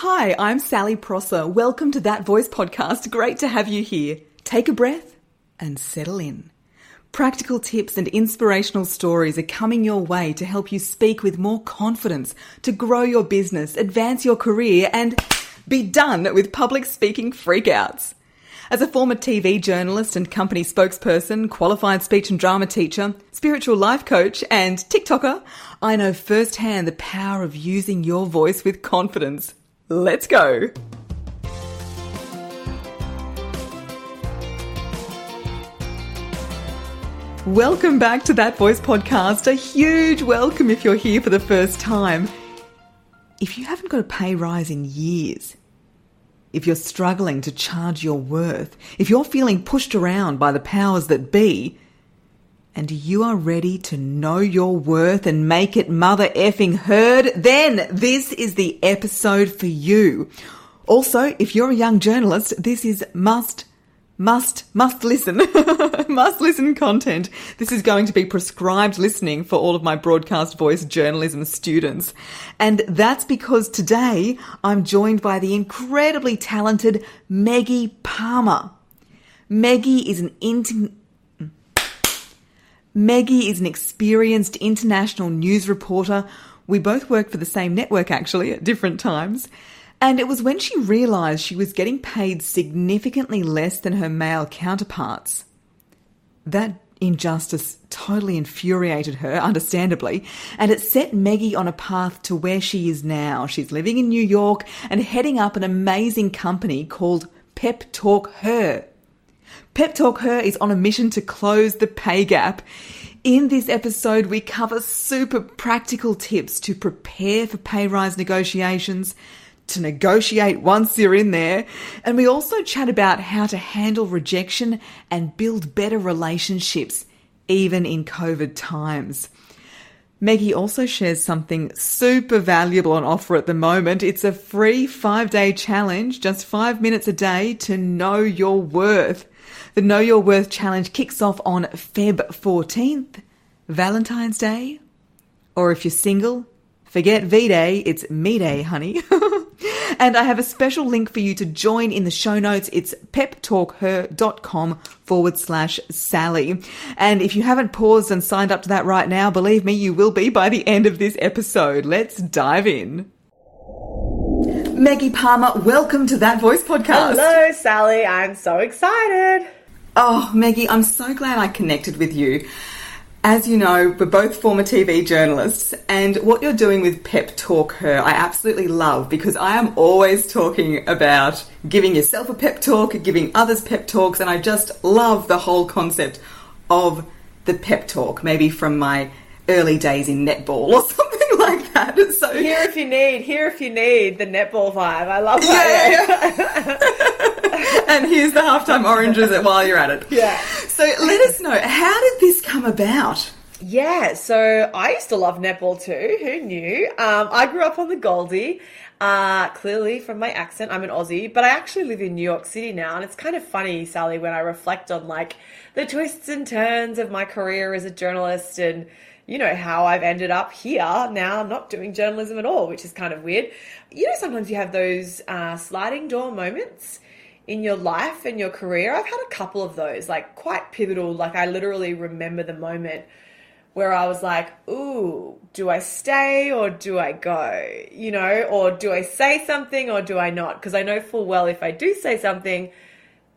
Hi, I'm Sally Prosser. Welcome to That Voice podcast. Great to have you here. Take a breath and settle in. Practical tips and inspirational stories are coming your way to help you speak with more confidence, to grow your business, advance your career, and be done with public speaking freakouts. As a former TV journalist and company spokesperson, qualified speech and drama teacher, spiritual life coach, and TikToker, I know firsthand the power of using your voice with confidence. Let's go! Welcome back to That Voice podcast. A huge welcome if you're here for the first time. If you haven't got a pay rise in years, if you're struggling to charge your worth, if you're feeling pushed around by the powers that be, and you are ready to know your worth and make it mother effing heard, then this is the episode for you. Also, if you're a young journalist, this is must must must listen. Must listen content. This is going to be prescribed listening for all of my broadcast voice journalism students. And that's because today i'm joined by the incredibly talented meggie palmer. Meggie is an int- meggie is an experienced international news reporter we both work for the same network actually at different times and it was when she realised she was getting paid significantly less than her male counterparts. That injustice totally infuriated her, understandably, and it set Meggie on a path to where she is now. She's living in New York and heading up an amazing company called Pep Talk Her. Pep Talk Her is on a mission to close the pay gap. In this episode, we cover super practical tips to prepare for pay rise negotiations to negotiate once you're in there. And we also chat about how to handle rejection and build better relationships, even in COVID times. Meggie also shares something super valuable on offer at the moment. It's a free five day challenge, just five minutes a day to know your worth. The Know Your Worth challenge kicks off on Feb 14th, Valentine's Day. Or if you're single, forget V Day, it's Me Day, honey. And I have a special link for you to join in the show notes. It's peptalkher.com forward slash Sally. And if you haven't paused and signed up to that right now, believe me, you will be by the end of this episode. Let's dive in. Meggie Palmer, welcome to That Voice podcast. Hello, Sally. I'm so excited. Oh, Meggie, I'm so glad I connected with you. As you know, we're both former TV journalists, and what you're doing with Pep Talk Her, I absolutely love because I am always talking about giving yourself a pep talk, giving others pep talks, and I just love the whole concept of the pep talk, maybe from my early days in netball or something that. So here if you need, here if you need the netball vibe. I love that. Yeah. and here's the halftime oranges while you're at it. Yeah. So let us know how did this come about? Yeah, so I used to love netball too. Who knew? Um, I grew up on the Goldie. Uh, clearly from my accent, I'm an Aussie, but I actually live in New York City now, and it's kind of funny, Sally, when I reflect on like the twists and turns of my career as a journalist and you know, how I've ended up here now not doing journalism at all, which is kind of weird. You know, sometimes you have those uh, sliding door moments in your life and your career. I've had a couple of those, like quite pivotal. Like, I literally remember the moment where I was like, ooh, do I stay or do I go? You know, or do I say something or do I not? Because I know full well if I do say something,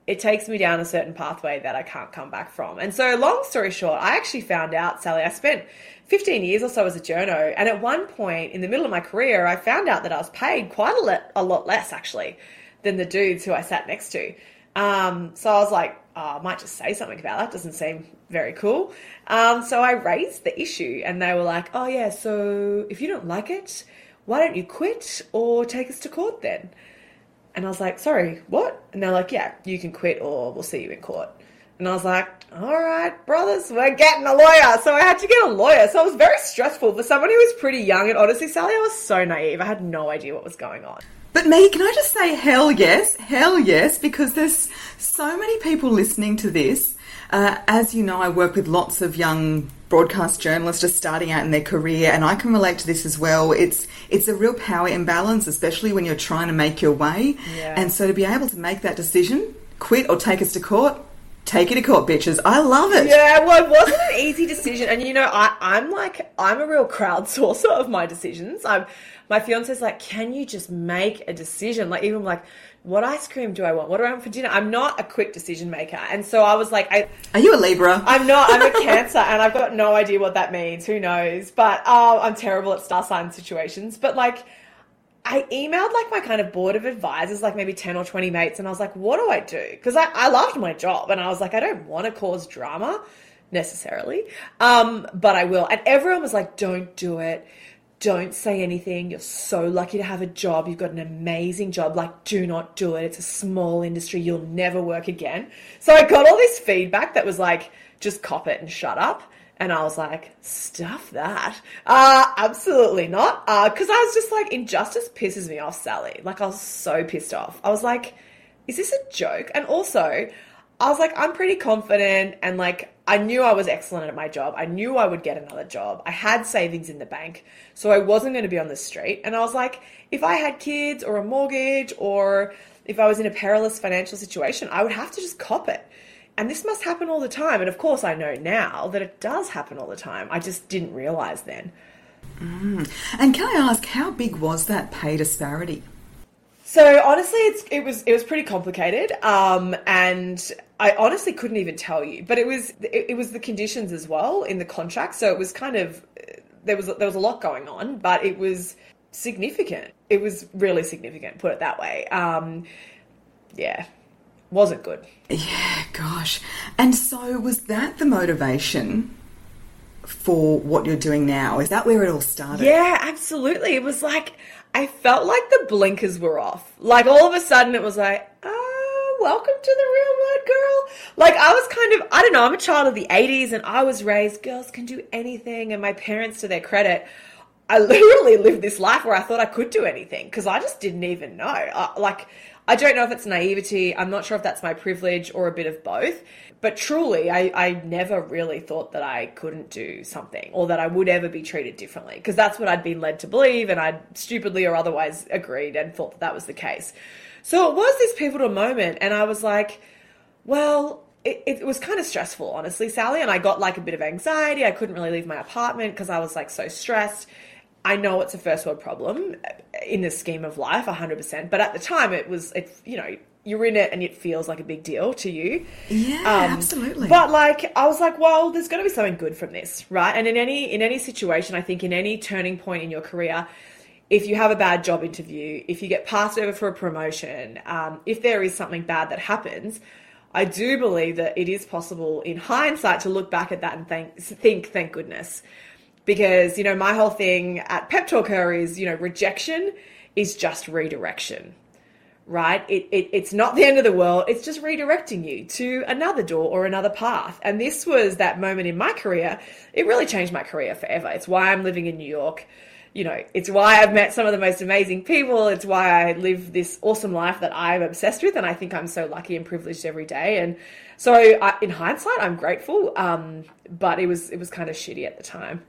it takes me down a certain pathway that I can't come back from. And so, long story short, I actually found out, Sally, I spent 15 years or so as a journo. And at one point in the middle of my career, I found out that I was paid quite a, le- a lot less, actually, than the dudes who I sat next to. Um, so I was like, oh, I might just say something about that. Doesn't seem very cool. Um, so I raised the issue, and they were like, oh, yeah, so if you don't like it, why don't you quit or take us to court then? And I was like, sorry, what? And they're like, yeah, you can quit or we'll see you in court. And I was like, all right, brothers, we're getting a lawyer. So I had to get a lawyer. So it was very stressful for someone who was pretty young. And honestly, Sally, I was so naive. I had no idea what was going on. But me, can I just say hell yes, hell yes, because there's so many people listening to this. Uh, as you know, I work with lots of young broadcast journalists just starting out in their career, and I can relate to this as well. It's it's a real power imbalance, especially when you're trying to make your way. Yeah. And so to be able to make that decision, quit or take us to court, take it to court, bitches. I love it. Yeah, well, it wasn't an easy decision. And you know, I, I'm like, I'm a real crowdsourcer of my decisions. I'm, my fiance's like, can you just make a decision? Like, even like, what ice cream do I want? What do I want for dinner? I'm not a quick decision maker. And so I was like, I, Are you a Libra? I'm not. I'm a Cancer, and I've got no idea what that means. Who knows? But uh, I'm terrible at star sign situations. But like, I emailed like my kind of board of advisors, like maybe 10 or 20 mates, and I was like, what do I do? Because I, I loved my job, and I was like, I don't want to cause drama necessarily, um, but I will. And everyone was like, don't do it. Don't say anything. You're so lucky to have a job. You've got an amazing job. Like, do not do it. It's a small industry. You'll never work again. So I got all this feedback that was like, just cop it and shut up. And I was like, stuff that. Uh, absolutely not. Uh, cause I was just like, injustice pisses me off, Sally. Like, I was so pissed off. I was like, is this a joke? And also, I was like, I'm pretty confident and like, I knew I was excellent at my job. I knew I would get another job. I had savings in the bank, so I wasn't going to be on the street. And I was like, if I had kids or a mortgage or if I was in a perilous financial situation, I would have to just cop it. And this must happen all the time. And of course, I know now that it does happen all the time. I just didn't realize then. And can I ask, how big was that pay disparity? So honestly, it's it was it was pretty complicated, um, and I honestly couldn't even tell you. But it was it, it was the conditions as well in the contract, so it was kind of there was there was a lot going on, but it was significant. It was really significant, put it that way. Um, yeah, wasn't good. Yeah, gosh. And so was that the motivation for what you're doing now? Is that where it all started? Yeah, absolutely. It was like I felt like the blinkers were off. Like all of a sudden, it was like, oh, welcome to the real world, girl. Like I was kind of, I don't know, I'm a child of the 80s and I was raised, girls can do anything. And my parents, to their credit, I literally lived this life where I thought I could do anything because I just didn't even know. Like, I don't know if it's naivety. I'm not sure if that's my privilege or a bit of both. But truly, I, I never really thought that I couldn't do something or that I would ever be treated differently because that's what I'd been led to believe and I'd stupidly or otherwise agreed and thought that that was the case. So it was this pivotal moment, and I was like, well, it, it was kind of stressful, honestly, Sally. And I got like a bit of anxiety. I couldn't really leave my apartment because I was like so stressed. I know it's a first world problem in the scheme of life, 100%. But at the time, it was, it, you know, you're in it and it feels like a big deal to you. Yeah, Um, absolutely. But like, I was like, well, there's got to be something good from this, right? And in any in any situation, I think in any turning point in your career, if you have a bad job interview, if you get passed over for a promotion, um, if there is something bad that happens, I do believe that it is possible in hindsight to look back at that and think, think thank goodness. Because, you know, my whole thing at Pep Talk Her is, you know, rejection is just redirection right? It, it, it's not the end of the world. It's just redirecting you to another door or another path. And this was that moment in my career. It really changed my career forever. It's why I'm living in New York. You know, it's why I've met some of the most amazing people. It's why I live this awesome life that I'm obsessed with. And I think I'm so lucky and privileged every day. And so I, in hindsight, I'm grateful. Um, but it was, it was kind of shitty at the time.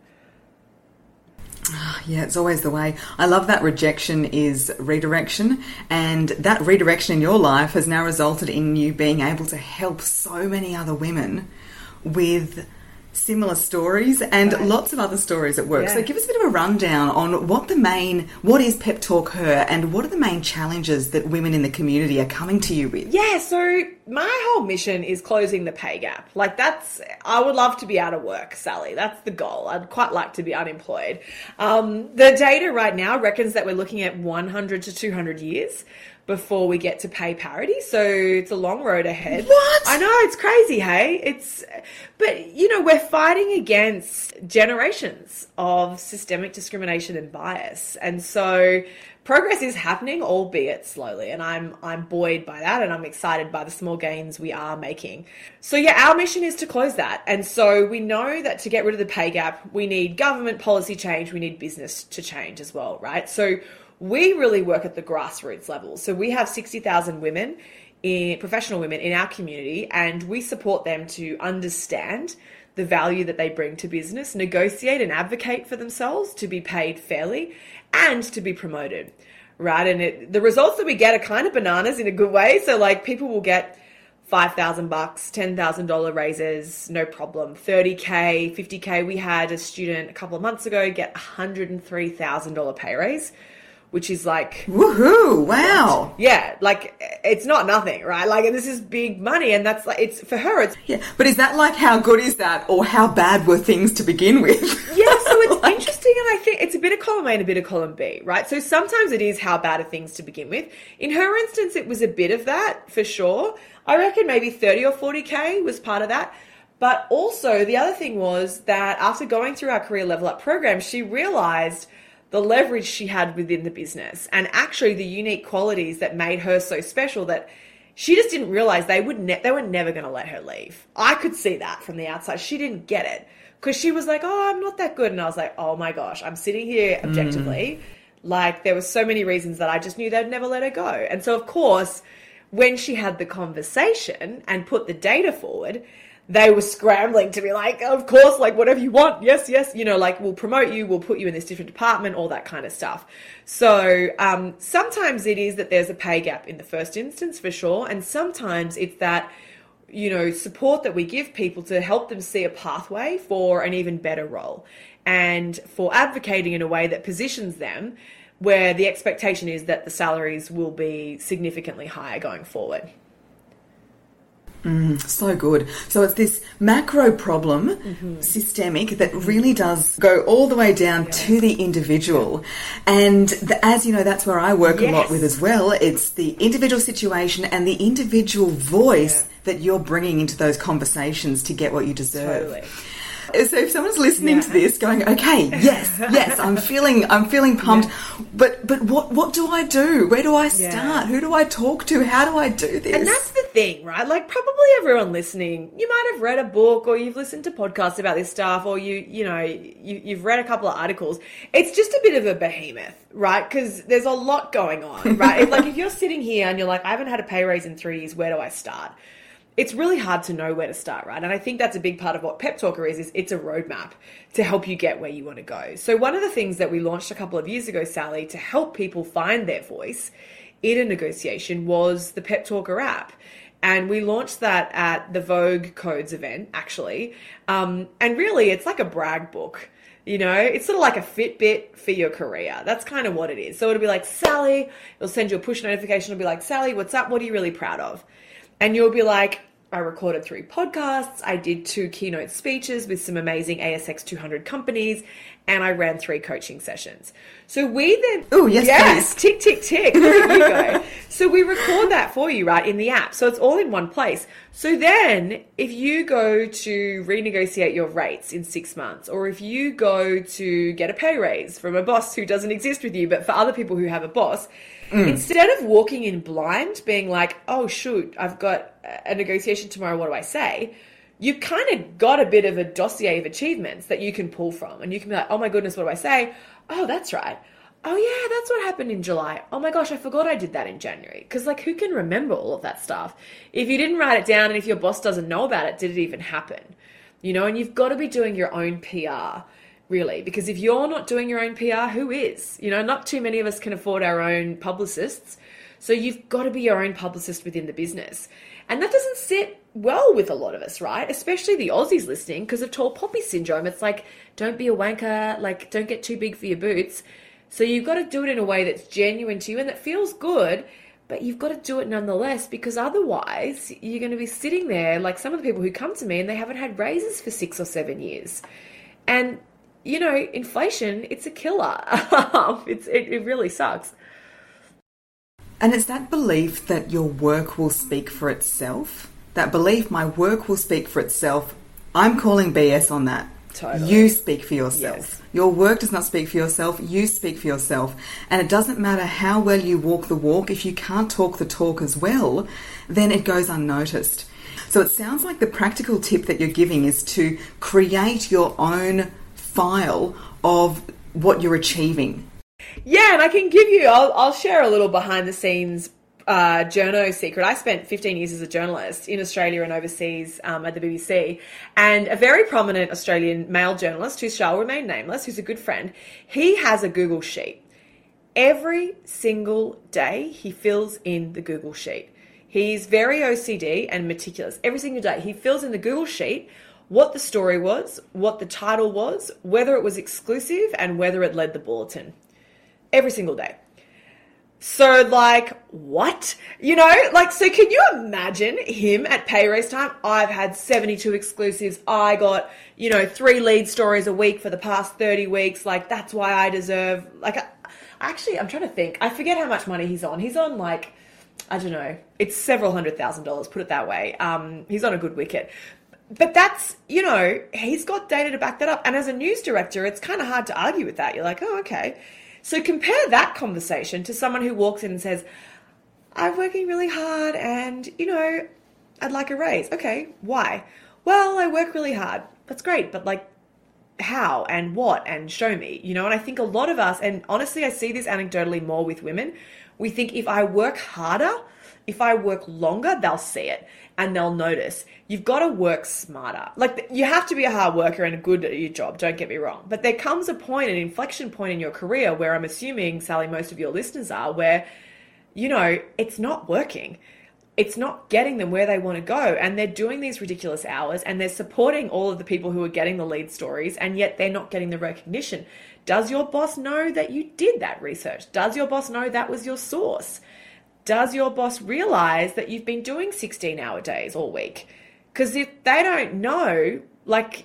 Yeah, it's always the way. I love that rejection is redirection, and that redirection in your life has now resulted in you being able to help so many other women with similar stories and Right. lots of other stories at work. So give us a bit of a rundown on what the main what is Pep Talk Her and what are the main challenges that women in the community are coming to you with? Yeah, so my whole mission is closing the pay gap. Like that's, I would love to be out of work, Sally. That's the goal. I'd quite like to be unemployed. Um, the data right now reckons that we're looking at 100 to 200 years before we get to pay parity. So it's a long road ahead. What? I know it's crazy, hey? It's but you know, we're fighting against generations of systemic discrimination and bias. And so progress is happening, albeit slowly, and I'm I'm buoyed by that, and I'm excited by the small gains we are making. So yeah, our mission is to close that, and so we know that to get rid of the pay gap, we need government policy change, we need business to change as well, right? So we really work at the grassroots level. So we have 60,000 women in professional women in our community and we support them to understand the value that they bring to business, negotiate and advocate for themselves to be paid fairly and to be promoted. Right? And it, the results that we get are kind of bananas in a good way. So like people will get 5,000 bucks, $10,000 raises, no problem. 30K, 50K. We had a student a couple of months ago get a $103,000 pay raise which is like woohoo! Wow! Yeah like it's not nothing right? Like this is big money and that's like it's for her it's yeah but is that like how good is that or how bad were things to begin with? Yeah so it's like... interesting and i think it's a bit of column a and a bit of column b right? So sometimes it is how bad are things to begin with. In her instance it was a bit of that for sure. I reckon maybe 30 or 40k was part of that. But also the other thing was that after going through our career level up program she realized the leverage she had within the business and actually the unique qualities that made her so special that she just didn't realize they would ne- they were never going to let her leave. I could see that from the outside. She didn't get it because she was like, "Oh, I'm not that good," and I was like, "Oh my gosh, I'm sitting here objectively." Mm. Like there were so many reasons that I just knew they'd never let her go, and so of course, when she had the conversation and put the data forward, they were scrambling to be like, of course, like whatever you want. Yes, yes. You know, like we'll promote you, we'll put you in this different department, all that kind of stuff. So um, sometimes it is that there's a pay gap in the first instance for sure. And sometimes it's that, you know, support that we give people to help them see a pathway for an even better role and for advocating in a way that positions them where the expectation is that the salaries will be significantly higher going forward. Mm, so good. So it's this macro problem, mm-hmm. systemic, that really does go all the way down yeah. to the individual. And the, as you know, that's where I work yes. a lot with as well. It's the individual situation and the individual voice yeah. that you're bringing into those conversations to get what you deserve. Totally. So if someone's listening yeah. to this, going, "Okay, yes, yes, I'm feeling, I'm feeling pumped," yeah. but but what what do I do? Where do I start? Yeah. Who do I talk to? How do I do this? And that's the thing, right? Like probably everyone listening, you might have read a book or you've listened to podcasts about this stuff, or you you know you, you've read a couple of articles. It's just a bit of a behemoth, right? Because there's a lot going on, right? if, like if you're sitting here and you're like, I haven't had a pay raise in three years, where do I start? It's really hard to know where to start, right? And I think that's a big part of what Pep Talk Her is, is it's a roadmap to help you get where you want to go. So one of the things that we launched a couple of years ago, Sally, to help people find their voice in a negotiation was the Pep Talk Her app. And we launched that at the Vogue Codes event, actually. Um, and really, it's like a brag book. You know, it's sort of like a Fitbit for your career. That's kind of what it is. So it'll be like, Sally, it'll send you a push notification. It'll be like, Sally, what's up? What are you really proud of? And you'll be like, I recorded three podcasts. I did two keynote speeches with some amazing ASX 200 companies, and I ran three coaching sessions. So we then, oh yes, yes, tick tick tick. There you go. so we record that for you, right, in the app. So it's all in one place. So then, if you go to renegotiate your rates in six months, or if you go to get a pay raise from a boss who doesn't exist with you, but for other people who have a boss Mm. Instead of walking in blind, being like, oh, shoot, I've got a negotiation tomorrow, what do I say? You've kind of got a bit of a dossier of achievements that you can pull from. And you can be like, oh my goodness, what do I say? Oh, that's right. Oh, yeah, that's what happened in July. Oh my gosh, I forgot I did that in January. Because, like, who can remember all of that stuff? If you didn't write it down and if your boss doesn't know about it, did it even happen? You know, and you've got to be doing your own PR really because if you're not doing your own PR who is? You know not too many of us can afford our own publicists. So you've got to be your own publicist within the business. And that doesn't sit well with a lot of us right? Especially the aussies listening because of tall poppy syndrome. It's like don't be a wanker like don't get too big for your boots. So you've got to do it in a way that's genuine to you and that feels good but you've got to do it nonetheless because otherwise you're going to be sitting there like some of the people who come to me and they haven't had raises for six or seven years. And you know, inflation, it's a killer. it's, it, it really sucks. And it's that belief that your work will speak for itself. That belief, my work will speak for itself. I'm calling BS on that. Totally. You speak for yourself. Yes. Your work does not speak for yourself. You speak for yourself. And it doesn't matter how well you walk the walk. If you can't talk the talk as well, then it goes unnoticed. So it sounds like the practical tip that you're giving is to create your own file of what you're achieving. Yeah, and I can give you, I'll, I'll share a little behind the scenes uh, journo secret. I spent 15 years as a journalist in Australia and overseas um, at the BBC. And a very prominent Australian male journalist, who shall remain nameless, who's a good friend, he has a Google Sheet. Every single day, he fills in the Google Sheet. He's very OCD and meticulous. Every single day, he fills in the Google Sheet what the story was, what the title was, whether it was exclusive, and whether it led the bulletin. Every single day. So, like, what? You know, like, so can you imagine him at pay raise time? I've had 72 exclusives. I got, you know, three lead stories a week for the past 30 weeks. Like, that's why I deserve, like, I, actually, I'm trying to think. I forget how much money he's on. He's on, like, I don't know. It's several hundred thousand dollars, put it that way. Um, he's on a good wicket. But that's, you know, he's got data to back that up. And as a news director, it's kind of hard to argue with that. You're like, oh, okay. So compare that conversation to someone who walks in and says, I'm working really hard and, you know, I'd like a raise. Okay, why? Well, I work really hard. That's great, but like, how and what and show me, you know? And I think a lot of us, and honestly, I see this anecdotally more with women, we think if I work harder, if I work longer, they'll see it and they'll notice. You've got to work smarter. Like you have to be a hard worker and good at your job, don't get me wrong. But there comes a point, an inflection point in your career where I'm assuming, Sally, most of your listeners are, where, you know, it's not working. It's not getting them where they want to go. And they're doing these ridiculous hours and they're supporting all of the people who are getting the lead stories, and yet they're not getting the recognition. Does your boss know that you did that research? Does your boss know that was your source? Does your boss realize that you've been doing 16 hour days all week? Because if they don't know, like,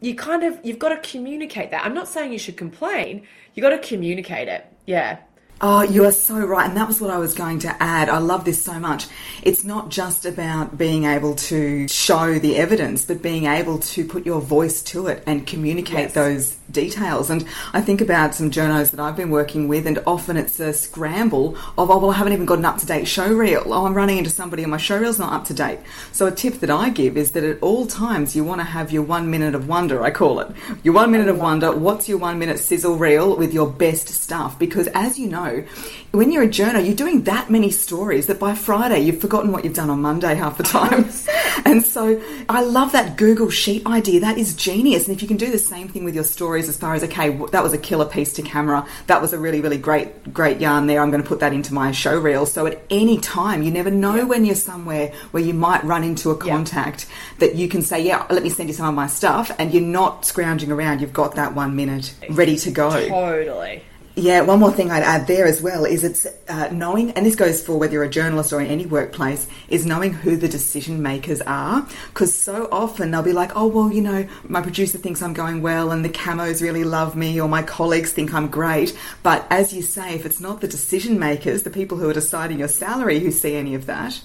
you kind of, you've got to communicate that. I'm not saying you should complain, you got to communicate it. Yeah. Oh, you are so right. And that was what I was going to add. I love this so much. It's not just about being able to show the evidence, but being able to put your voice to it and communicate yes. those details. And I think about some journos that I've been working with, and often it's a scramble of, oh, well, I haven't even got an up to date show reel. Oh, I'm running into somebody and my show reel's not up to date. So a tip that I give is that at all times you want to have your one minute of wonder, I call it. Your one minute of wonder. What's your one minute sizzle reel with your best stuff? Because as you know, know, when you're a journo, you're doing that many stories that by Friday you've forgotten what you've done on Monday half the time. and so I love that Google Sheet idea. That is genius. And if you can do the same thing with your stories, as far as, okay, that was a killer piece to camera, that was a really, really great, great yarn there. I'm going to put that into my show reel. So at any time, you never know yeah. when you're somewhere where you might run into a contact yeah. that you can say, yeah, let me send you some of my stuff. And you're not scrounging around. You've got that one minute ready to go. Totally. Yeah, one more thing I'd add there as well is it's uh, knowing, and this goes for whether you're a journalist or in any workplace, is knowing who the decision makers are. Because so often they'll be like, oh, well, you know, my producer thinks I'm going well and the camos really love me or my colleagues think I'm great. But as you say, if it's not the decision makers, the people who are deciding your salary who see any of that,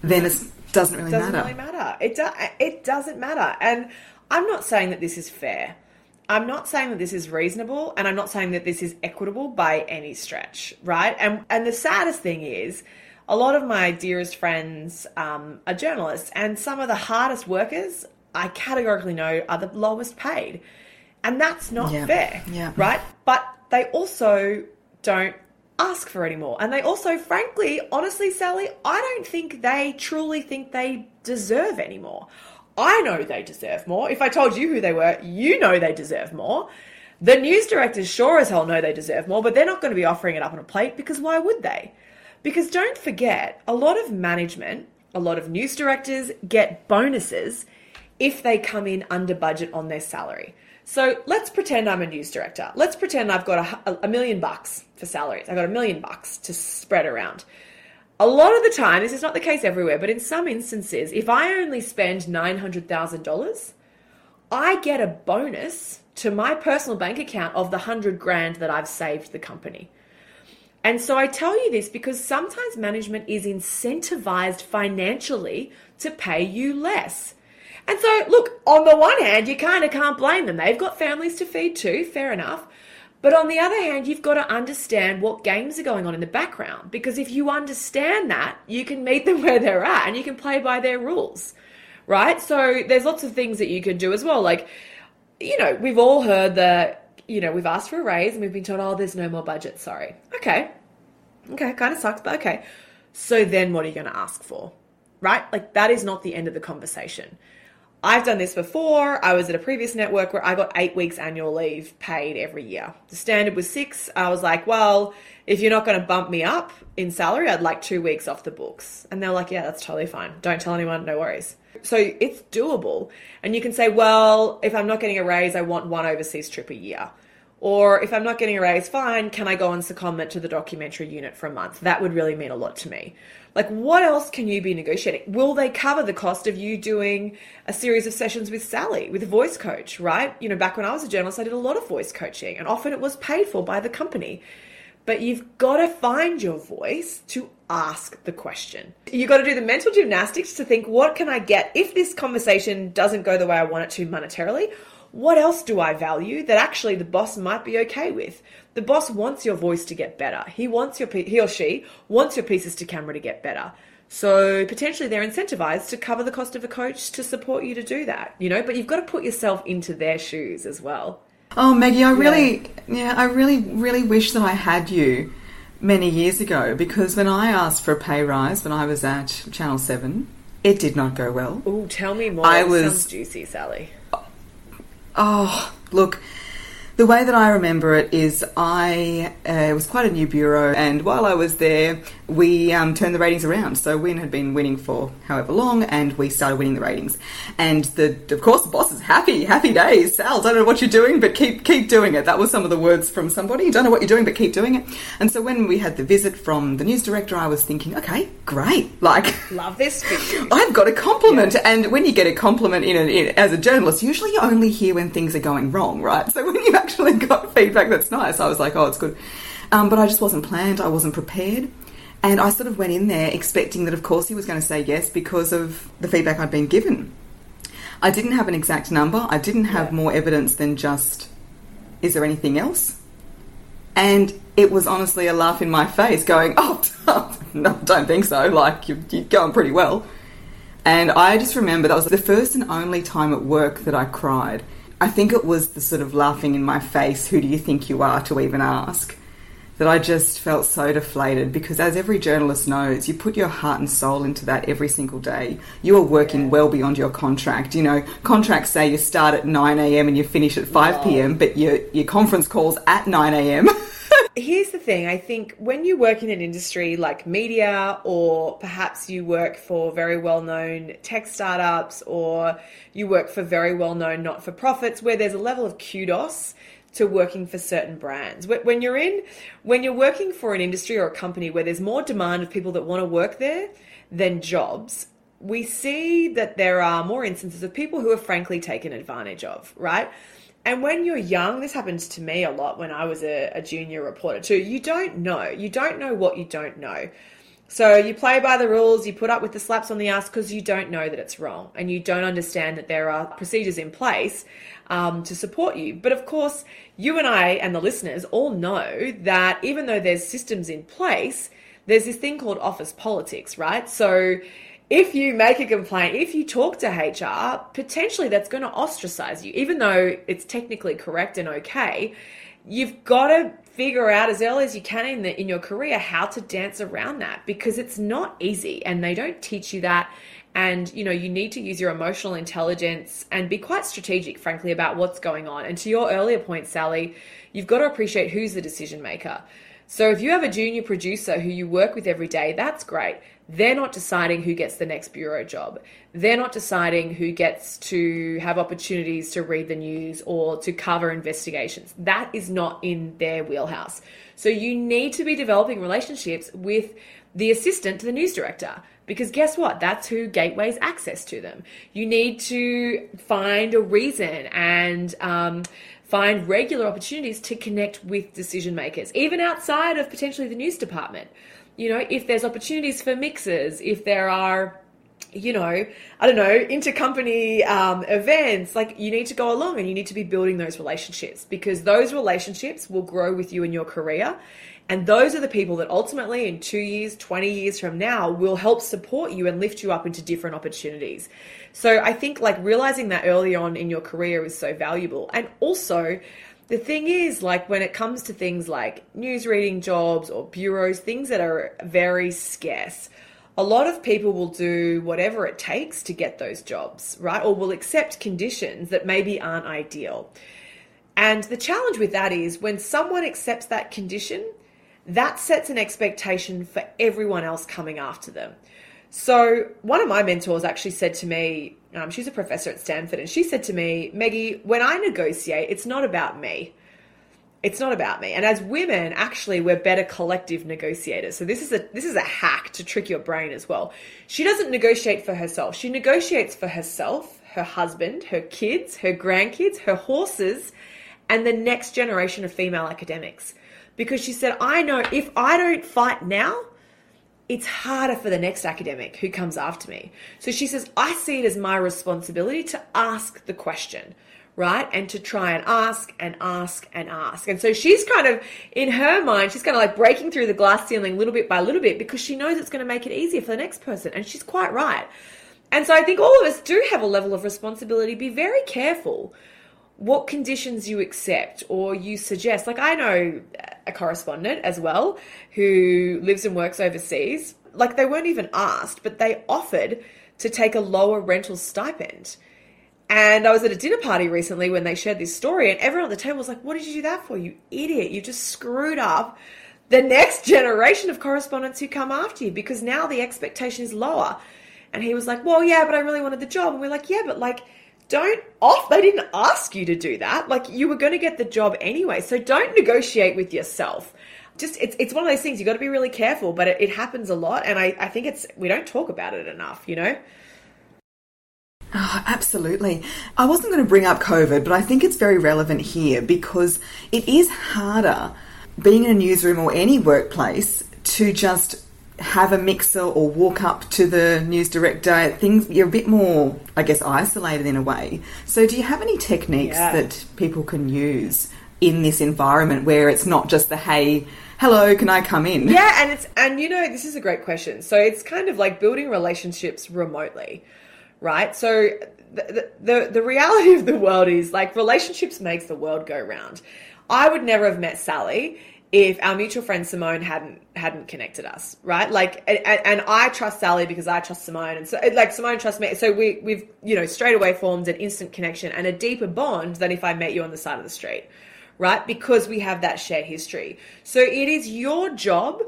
then it doesn't really matter. It doesn't. Really matter. It, do- it doesn't matter. And I'm not saying that this is fair. I'm not saying that this is reasonable and I'm not saying that this is equitable by any stretch, right? And and the saddest thing is a lot of my dearest friends um, are journalists and some of the hardest workers I categorically know are the lowest paid. And that's not yeah. fair, yeah. right? But they also don't ask for any more. And they also, frankly, honestly, Sally, I don't think they truly think they deserve any more. I know they deserve more. If I told you who they were, you know they deserve more. The news directors sure as hell know they deserve more, but they're not going to be offering it up on a plate because why would they? Because don't forget, a lot of management, a lot of news directors get bonuses if they come in under budget on their salary. So let's pretend I'm a news director. Let's pretend I've got a, a million bucks for salaries. I've got a million bucks to spread around a lot of the time, this is not the case everywhere, but in some instances, if I only spend $900,000, I get a bonus to my personal bank account of the 100 grand that I've saved the company. And so I tell you this because sometimes management is incentivized financially to pay you less. And so, look, on the one hand, you kind of can't blame them. They've got families to feed too, fair enough. But on the other hand, you've got to understand what games are going on in the background because if you understand that, you can meet them where they're at and you can play by their rules, right? So there's lots of things that you can do as well. Like, you know, we've all heard that, you know, we've asked for a raise and we've been told, oh, there's no more budget, sorry. Okay. Okay, kind of sucks, but okay. So then what are you going to ask for? Right? Like, that is not the end of the conversation. I've done this before. I was at a previous network where I got eight weeks annual leave paid every year. The standard was six. I was like, well, if you're not going to bump me up in salary, I'd like two weeks off the books. And they're like, yeah, that's totally fine. Don't tell anyone, no worries. So it's doable. And you can say, well, if I'm not getting a raise, I want one overseas trip a year. Or if I'm not getting a raise, fine, can I go on secondment to the documentary unit for a month? That would really mean a lot to me. Like, what else can you be negotiating? Will they cover the cost of you doing a series of sessions with Sally, with a voice coach, right? You know, back when I was a journalist, I did a lot of voice coaching, and often it was paid for by the company. But you've got to find your voice to ask the question. You've got to do the mental gymnastics to think, what can I get if this conversation doesn't go the way I want it to monetarily? What else do I value that actually the boss might be okay with? The boss wants your voice to get better. He wants your he or she wants your pieces to camera to get better. So potentially they're incentivized to cover the cost of a coach to support you to do that, you know, but you've got to put yourself into their shoes as well. Oh, Maggie, I really, yeah. yeah, I really, really wish that I had you many years ago because when I asked for a pay rise when I was at Channel 7, it did not go well. Oh, tell me more. I was Sounds juicy, Sally. Oh, look, the way that I remember it is I uh, was quite a new bureau, and while I was there, we um, turned the ratings around. So Win had been winning for however long, and we started winning the ratings. And the, of course, the boss is happy, happy days. Sal, don't know what you're doing, but keep keep doing it. That was some of the words from somebody. Don't know what you're doing, but keep doing it. And so when we had the visit from the news director, I was thinking, okay, great, like love this. I've got a compliment, yeah. and when you get a compliment in, a, in as a journalist, usually you only hear when things are going wrong, right? So when you actually got feedback that's nice. I was like, oh, it's good. Um, but I just wasn't planned. I wasn't prepared. And I sort of went in there expecting that, of course, he was going to say yes because of the feedback I'd been given. I didn't have an exact number. I didn't have yeah. more evidence than just, is there anything else? And it was honestly a laugh in my face going, oh, no, don't think so. Like, you're, you're going pretty well. And I just remember that was the first and only time at work that I cried. I think it was the sort of laughing in my face, who do you think you are, to even ask, that I just felt so deflated because, as every journalist knows, you put your heart and soul into that every single day. You are working well beyond your contract. You know, contracts say you start at 9 a.m. and you finish at 5 p.m., but your, your conference calls at 9 a.m. Here's the thing I think when you work in an industry like media, or perhaps you work for very well known tech startups, or you work for very well known not for profits, where there's a level of kudos to working for certain brands. When you're in, when you're working for an industry or a company where there's more demand of people that want to work there than jobs, we see that there are more instances of people who are frankly taken advantage of, right? And when you're young, this happens to me a lot when I was a, a, junior reporter too. You don't know. You don't know what you don't know. So you play by the rules, you put up with the slaps on the ass because you don't know that it's wrong and you don't understand that there are procedures in place um, to support you. But of course, you and I and the listeners all know that even though there's systems in place, there's this thing called office politics, right? So if you make a complaint, if you talk to HR, potentially that's going to ostracize you, even though it's technically correct and okay. You've got to figure out as early as you can in the, in your career how to dance around that because it's not easy, and they don't teach you that. And you know you need to use your emotional intelligence and be quite strategic, frankly, about what's going on. And to your earlier point, Sally, you've got to appreciate who's the decision maker. So if you have a junior producer who you work with every day, that's great. They're not deciding who gets the next bureau job. They're not deciding who gets to have opportunities to read the news or to cover investigations. That is not in their wheelhouse. So you need to be developing relationships with the assistant to the news director because guess what? That's who gateways access to them. You need to find a reason and um, find regular opportunities to connect with decision makers, even outside of potentially the news department. You know, if there's opportunities for mixers, if there are you know, I don't know, intercompany um, events, like you need to go along and you need to be building those relationships because those relationships will grow with you in your career. And those are the people that ultimately, in two years, 20 years from now, will help support you and lift you up into different opportunities. So I think like realizing that early on in your career is so valuable. And also, the thing is, like when it comes to things like news reading jobs or bureaus, things that are very scarce, a lot of people will do whatever it takes to get those jobs, right? Or will accept conditions that maybe aren't ideal. And the challenge with that is when someone accepts that condition, that sets an expectation for everyone else coming after them. So, one of my mentors actually said to me, um, she's a professor at Stanford, and she said to me, Meggie, when I negotiate, it's not about me. It's not about me. And as women, actually, we're better collective negotiators. So this is a this is a hack to trick your brain as well. She doesn't negotiate for herself. She negotiates for herself, her husband, her kids, her grandkids, her horses, and the next generation of female academics because she said, I know if I don't fight now, it's harder for the next academic who comes after me. So she says, I see it as my responsibility to ask the question, right? And to try and ask and ask and ask. And so she's kind of, in her mind, she's kind of like breaking through the glass ceiling little bit by little bit because she knows it's going to make it easier for the next person. And she's quite right. And so I think all of us do have a level of responsibility. Be very careful what conditions you accept or you suggest. Like I know a correspondent as well who lives and works overseas. Like they weren't even asked, but they offered to take a lower rental stipend. And I was at a dinner party recently when they shared this story, and everyone at the table was like, What did you do that for, you idiot? You just screwed up the next generation of correspondents who come after you because now the expectation is lower. And he was like, Well, yeah, but I really wanted the job. And we're like, Yeah, but like, don't off they didn't ask you to do that. Like you were going to get the job anyway. So don't negotiate with yourself. Just it's, it's one of those things you got to be really careful but it, it happens a lot and I, I think it's we don't talk about it enough you know? Oh, absolutely. I wasn't going to bring up COVID, but I think it's very relevant here because it is harder being in a newsroom or any workplace to just have a mixer or walk up to the news director things you're a bit more i guess isolated in a way. So do you have any techniques yeah. that people can use in this environment where it's not just the hey hello can i come in? Yeah and it's and you know this is a great question. So it's kind of like building relationships remotely right? So the, the, the reality of the world is like relationships makes the world go round. I would never have met sally if our mutual friend Simone hadn't hadn't connected us, right? Like, and, and, I trust Sally because I trust Simone, and so like Simone trusts me. So we we've you know straight away formed an instant connection and a deeper bond than if I met you on the side of the street, right? Because we have that shared history. So it is your job.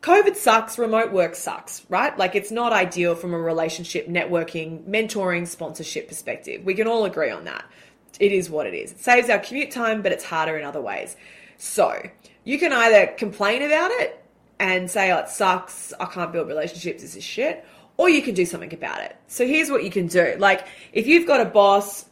COVID sucks, remote work sucks, right? Like it's not ideal from a relationship, networking, mentoring, sponsorship perspective. We can all agree on that. It is what it is. It saves our commute time, but it's harder in other ways. So you can either complain about it and say, oh, it sucks, I can't build relationships, this is shit, or you can do something about it. So here's what you can do. Like, if you've got a boss,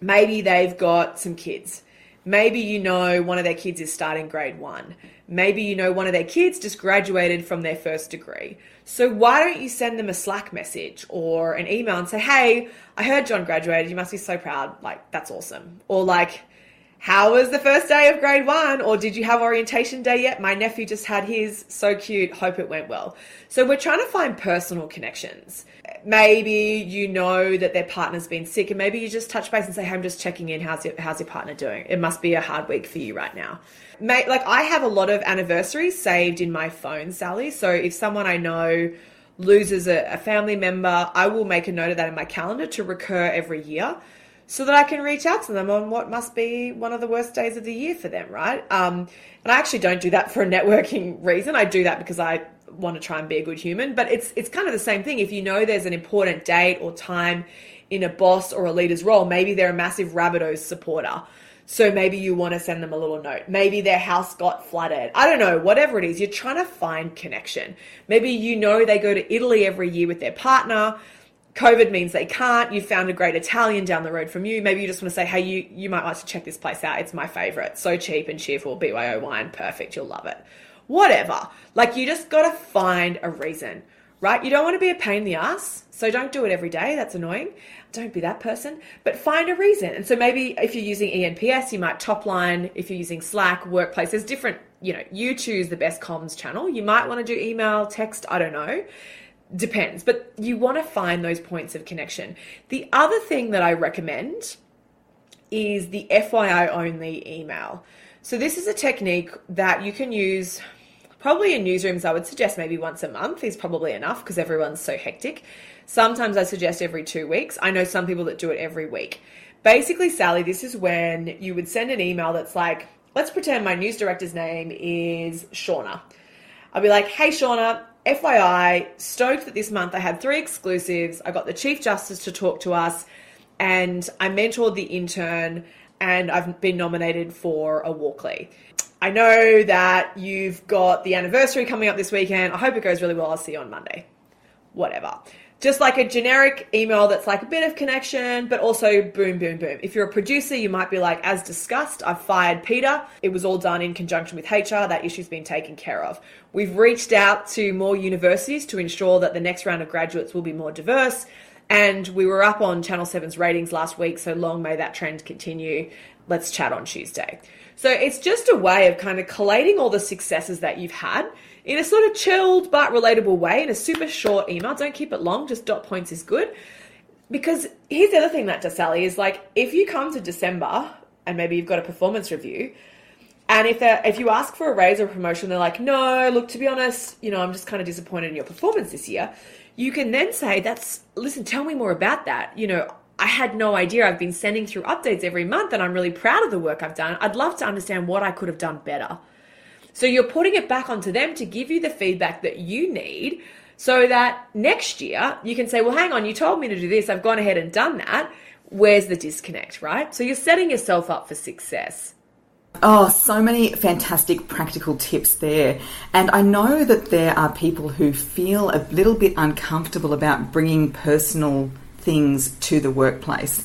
maybe they've got some kids. Maybe you know one of their kids is starting grade one. Maybe you know one of their kids just graduated from their first degree. So why don't you send them a Slack message or an email and say, hey, I heard John graduated. You must be so proud. Like, that's awesome. Or like, how was the first day of grade one? Or did you have orientation day yet? My nephew just had his. So cute. Hope it went well. So we're trying to find personal connections. Maybe you know that their partner's been sick and maybe you just touch base and say, hey, I'm just checking in. How's your, how's your partner doing? It must be a hard week for you right now. Mate, like I have a lot of anniversaries saved in my phone, Sally. So if someone I know loses a, a family member, I will make a note of that in my calendar to recur every year so that I can reach out to them on what must be one of the worst days of the year for them, right? Um, and I actually don't do that for a networking reason. I do that because I want to try and be a good human. But it's it's kind of the same thing. If you know there's an important date or time in a boss or a leader's role, maybe they're a massive Rabbitohs supporter. So maybe you want to send them a little note. Maybe their house got flooded. I don't know, whatever it is, you're trying to find connection. Maybe you know they go to Italy every year with their partner COVID means they can't. You found a great Italian down the road from you. Maybe you just want to say, hey, you, you might like to check this place out. It's my favorite. So cheap and cheerful. BYO wine. Perfect. You'll love it. Whatever. Like you just got to find a reason, right? You don't want to be a pain in the ass. So don't do it every day. That's annoying. Don't be that person, but find a reason. And so maybe if you're using ENPS, you might top line. If you're using Slack, workplace, there's different, you know, you choose the best comms channel. You might want to do email, text, I don't know depends, but you want to find those points of connection. The other thing that I recommend is the FYI only email. So, this is a technique that you can use probably in newsrooms. I would suggest maybe once a month is probably enough because everyone's so hectic. Sometimes I suggest every two weeks. I know some people that do it every week. Basically, Sally, this is when you would send an email that's like, let's pretend my news director's name is Shauna. I'll be like, hey, Shauna, FYI, stoked that this month I had three exclusives. I got the Chief Justice to talk to us, and I mentored the intern, and I've been nominated for a Walkley. I know that you've got the anniversary coming up this weekend. I hope it goes really well. I'll see you on Monday. Whatever just like a generic email that's like a bit of connection, but also boom, boom, boom. If you're a producer, you might be like, as discussed, I've fired Peter. It was all done in conjunction with HR. That issue's been taken care of. We've reached out to more universities to ensure that the next round of graduates will be more diverse. And we were up on Channel 7's ratings last week, so long may that trend continue. Let's chat on Tuesday. So it's just a way of kind of collating all the successes that you've had in a sort of chilled but relatable way in a super short email. Don't keep it long, just dot points is good. Because here's the other thing that does, Sally, is like if you come to December and maybe you've got a performance review, and if if you ask for a raise or promotion, they're like, no, look, to be honest, you know, I'm just kind of disappointed in your performance this year. You can then say, that's listen, tell me more about that. You know, I had no idea. I've been sending through updates every month and I'm really proud of the work I've done. I'd love to understand what I could have done better. So you're putting it back onto them to give you the feedback that you need so that next year you can say, well, hang on, you told me to do this. I've gone ahead and done that. Where's the disconnect, right? So you're setting yourself up for success. Oh, so many fantastic practical tips there. And I know that there are people who feel a little bit uncomfortable about bringing personal things to the workplace.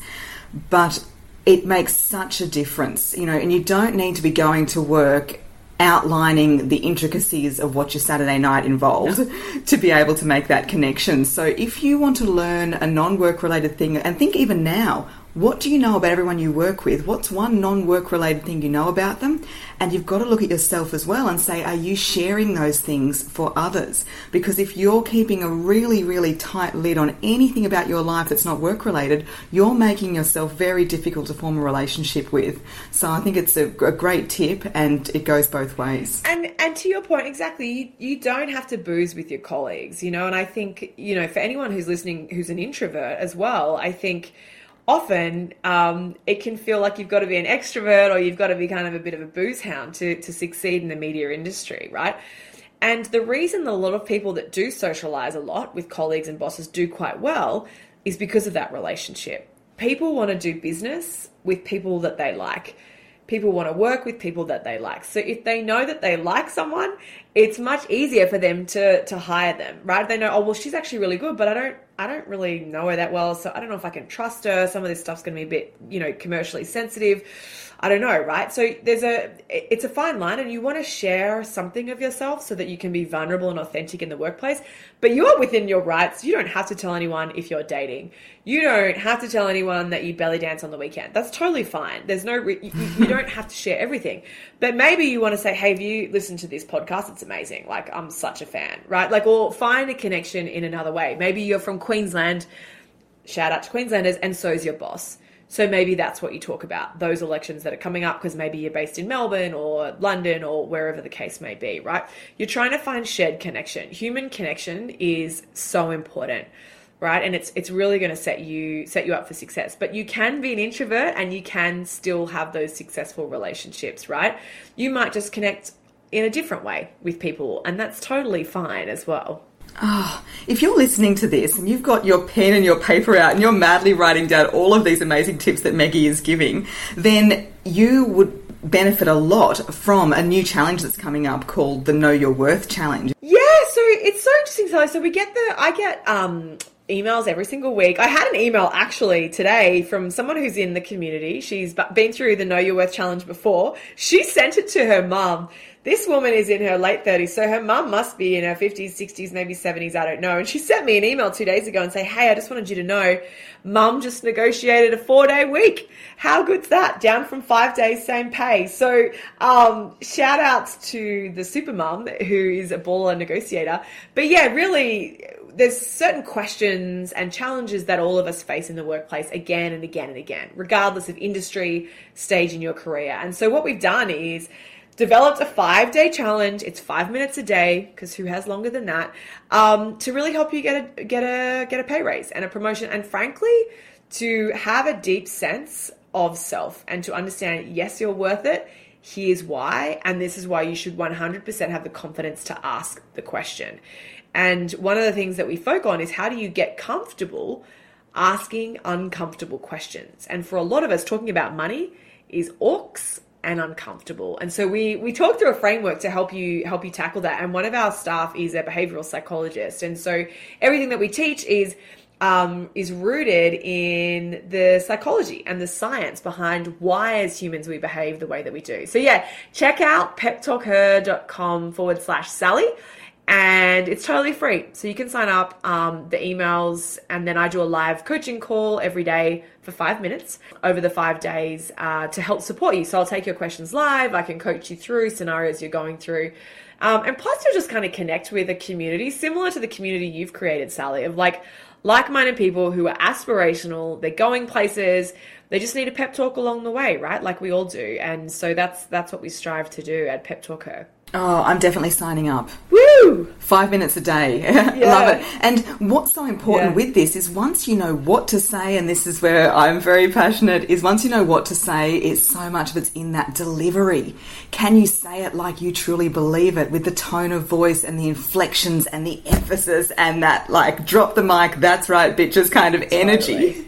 But it makes such a difference, you know, and you don't need to be going to work outlining the intricacies of what your Saturday night involved to be able to make that connection. So if you want to learn a non work related thing, and think even now, what do you know about everyone you work with? What's one non work related thing you know about them? And you've got to look at yourself as well and say, are you sharing those things for others? Because if you're keeping a really, really tight lid on anything about your life that's not work related, you're making yourself very difficult to form a relationship with. So I think it's a, a great tip and it goes both ways. And and to your point, exactly, you, you don't have to booze with your colleagues, you know, and I think, you know, for anyone who's listening who's an introvert as well, I think often um, it can feel like you've got to be an extrovert or you've got to be kind of a bit of a booze hound to, to succeed in the media industry, right? And the reason a lot of people that do socialize a lot with colleagues and bosses do quite well is because of that relationship. People want to do business with people that they like. People want to work with people that they like. So if they know that they like someone, it's much easier for them to to hire them, right? They know, oh well, she's actually really good, but I don't I don't really know her that well, so I don't know if I can trust her. Some of this stuff's going to be a bit, you know, commercially sensitive. I don't know, right? So there's a it's a fine line and you want to share something of yourself so that you can be vulnerable and authentic in the workplace, but you're within your rights. You don't have to tell anyone if you're dating. You don't have to tell anyone that you belly dance on the weekend. That's totally fine. There's no you, you don't have to share everything. But maybe you want to say, "Hey, have you listened to this podcast? It's amazing. Like I'm such a fan." Right? Like or find a connection in another way. Maybe you're from Queensland. Shout out to Queenslanders and so is your boss so maybe that's what you talk about, those elections that are coming up, because maybe you're based in Melbourne or London or wherever the case may be, right? You're trying to find shared connection. Human connection is so important right and it's it's really going to set you set you up for success but you can be an introvert and you can still have those successful relationships right you might just connect in a different way with people and that's totally fine as well Oh, if you're listening to this and you've got your pen and your paper out and you're madly writing down all of these amazing tips that Maggie is giving, then you would benefit a lot from a new challenge that's coming up called the Know Your Worth Challenge. Yeah, so it's so interesting. So, so we get the, I get, um, emails every single week. I had an email actually today from someone who's in the community. She's been through the Know Your Worth challenge before. She sent it to her mum. This woman is in her late 30s, so her mum must be in her 50s, 60s, maybe 70s, I don't know. And she sent me an email two days ago and say, Hey, I just wanted you to know, mum just negotiated a four day week. How good's that? Down from five days, same pay. So, um, shout outs to the super mum who is a baller negotiator. But yeah, really, there's certain questions and challenges that all of us face in the workplace again and again and again, regardless of industry, stage in your career. And so what we've done is developed a five day challenge. It's five minutes a day because who has longer than that? Um, to really help you get a get a get a pay raise and a promotion, and frankly, to have a deep sense of self and to understand yes, you're worth it. Here's why, and this is why you should 100% have the confidence to ask the question. And one of the things that we focus on is how do you get comfortable asking uncomfortable questions? And for a lot of us, talking about money is orcs and uncomfortable. And so we we talk through a framework to help you help you tackle that. And one of our staff is a behavioral psychologist. And so everything that we teach is um, is rooted in the psychology and the science behind why, as humans, we behave the way that we do. So, yeah, check out peptalkher.com forward slash Sally and it's totally free. So you can sign up, um, the emails, and then I do a live coaching call every day for five minutes over the five days uh, to help support you. So I'll take your questions live. I can coach you through scenarios you're going through. Um, and plus, you'll just kind of connect with a community similar to the community you've created, Sally, of like like minded people who are aspirational, they're going places, they just need a pep talk along the way, right? Like we all do. And so that's that's what we strive to do at Pep Talk Her. Oh, I'm definitely signing up. Woo! Five minutes a day. Yeah. Love it. And what's so important yeah. with this is once you know what to say, and this is where I'm very passionate, is once you know what to say, it's so much of it's in that delivery. Can you say it like you truly believe it with the tone of voice and the inflections and the emphasis and that like drop the mic, that's right, bitches kind of energy? Totally.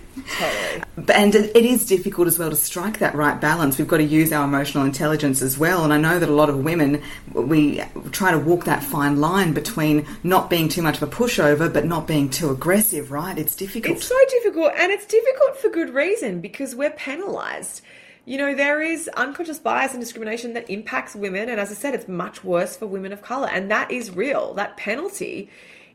But and it is difficult as well to strike that right balance. We've got to use our emotional intelligence as well. And I know that a lot of women, we try to walk that fine line between not being too much of a pushover, but not being too aggressive, right? It's difficult. It's so difficult. And it's difficult for good reason because we're penalized you know, there is unconscious bias and discrimination that impacts women. And as I said, it's much worse for women of color. And that is real. That penalty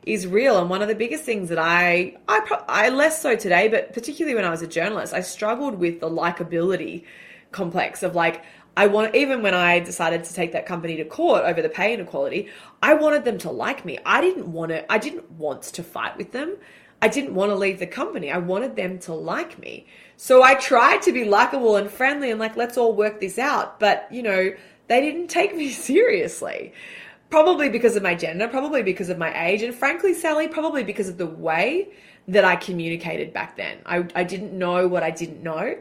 is real. And one of the biggest things that I, I, I less so today, but particularly when I was a journalist, I struggled with the likability complex of like, I want, even when I decided to take that company to court over the pay inequality, I wanted them to like me. I didn't want to, I didn't want to fight with them. I didn't want to leave the company. I wanted them to like me. So I tried to be likable and friendly and like, let's all work this out. But, you know, they didn't take me seriously probably because of my gender, probably because of my age, and frankly, Sally, probably because of the way that I communicated back then. I, I didn't know what I didn't know.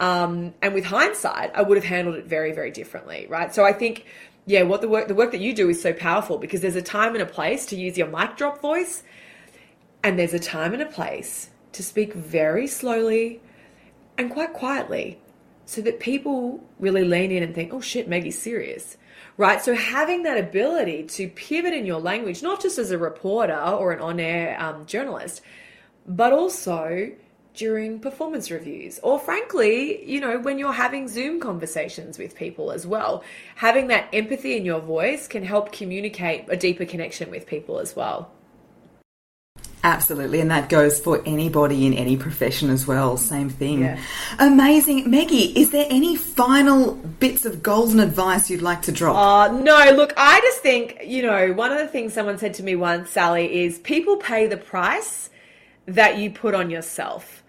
Um, and with hindsight, I would have handled it very, very differently, right? So I think, yeah, what the work, the work that you do is so powerful because there's a time and a place to use your mic drop voice, and there's a time and a place to speak very slowly and quite quietly so that people really lean in and think, oh shit, Maggie's serious right? So having that ability to pivot in your language, not just as a reporter or an on-air um, journalist, but also during performance reviews or frankly you know when you're having zoom conversations with people as well having that empathy in your voice can help communicate a deeper connection with people as well Absolutely, and that goes for anybody in any profession as well. Same thing. Yeah. Amazing. Maggie, is there any final bits of goals and advice you'd like to drop? Uh, no, look, I just think, you know, one of the things someone said to me once, Sally, is people pay the price that you put on yourself.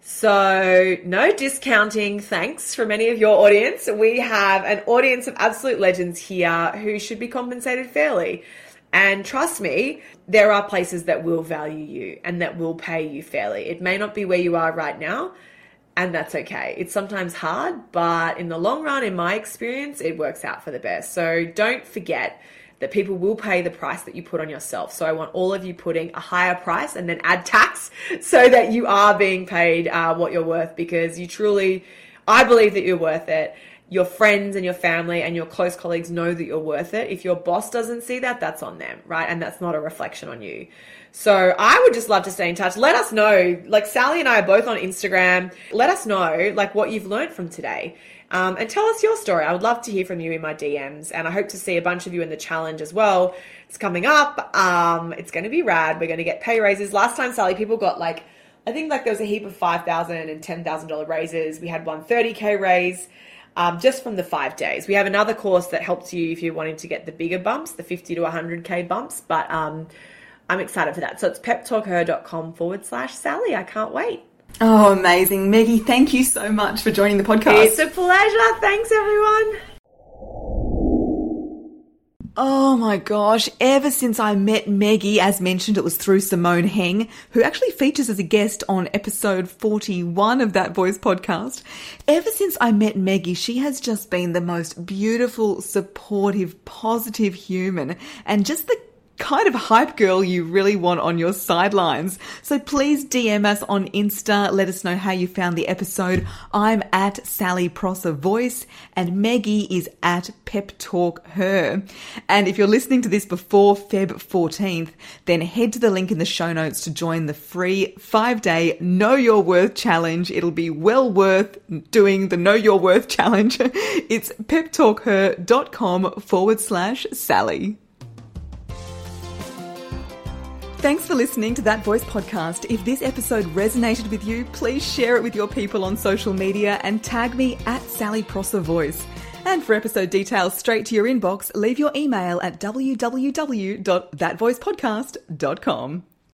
So, no discounting, thanks from any of your audience. We have an audience of absolute legends here who should be compensated fairly. And trust me, there are places that will value you and that will pay you fairly. It may not be where you are right now, and that's okay. It's sometimes hard, but in the long run, in my experience, it works out for the best. So don't forget that people will pay the price that you put on yourself. So I want all of you putting a higher price and then add tax so that you are being paid uh, what you're worth because you truly, I believe that you're worth it your friends and your family and your close colleagues know that you're worth it. If your boss doesn't see that, that's on them, right? And that's not a reflection on you. So I would just love to stay in touch. Let us know. Like Sally and I are both on Instagram. Let us know like what you've learned from today. Um, and tell us your story. I would love to hear from you in my DMs, and I hope to see a bunch of you in the challenge as well. It's coming up. Um, it's going to be rad. We're going to get pay raises. Last time, Sally, people got like, I think like there was a heap of five thousand and ten thousand dollar raises. We had one thirty k raise um, just from the five days. We have another course that helps you if you're wanting to get the bigger bumps, the 50 to 100K bumps, but um, I'm excited for that. So it's peptalkher.com forward slash Sally. I can't wait. Oh, amazing. Maggie, thank you so much for joining the podcast. It's a pleasure. Thanks, everyone. Oh my gosh, ever since I met Maggie, as mentioned, it was through Simone Heng, who actually features as a guest on episode 41 of That Voice podcast. Ever since I met Maggie, she has just been the most beautiful, supportive, positive human and just the kind of hype girl you really want on your sidelines. So please DM us on Insta. Let us know how you found the episode. I'm at Sally Prosser Voice and Maggie is at Pep Talk Her. And if you're listening to this before Feb 14th, then head to the link in the show notes to join the free five day Know Your Worth challenge. It'll be well worth doing the Know Your Worth challenge. it's peptalkher.com forward slash Sally. Thanks for listening to That Voice podcast. If this episode resonated with you, please share it with your people on social media and tag me at Sally Prosser Voice. And for episode details straight to your inbox, leave your email at www.thatvoicepodcast.com.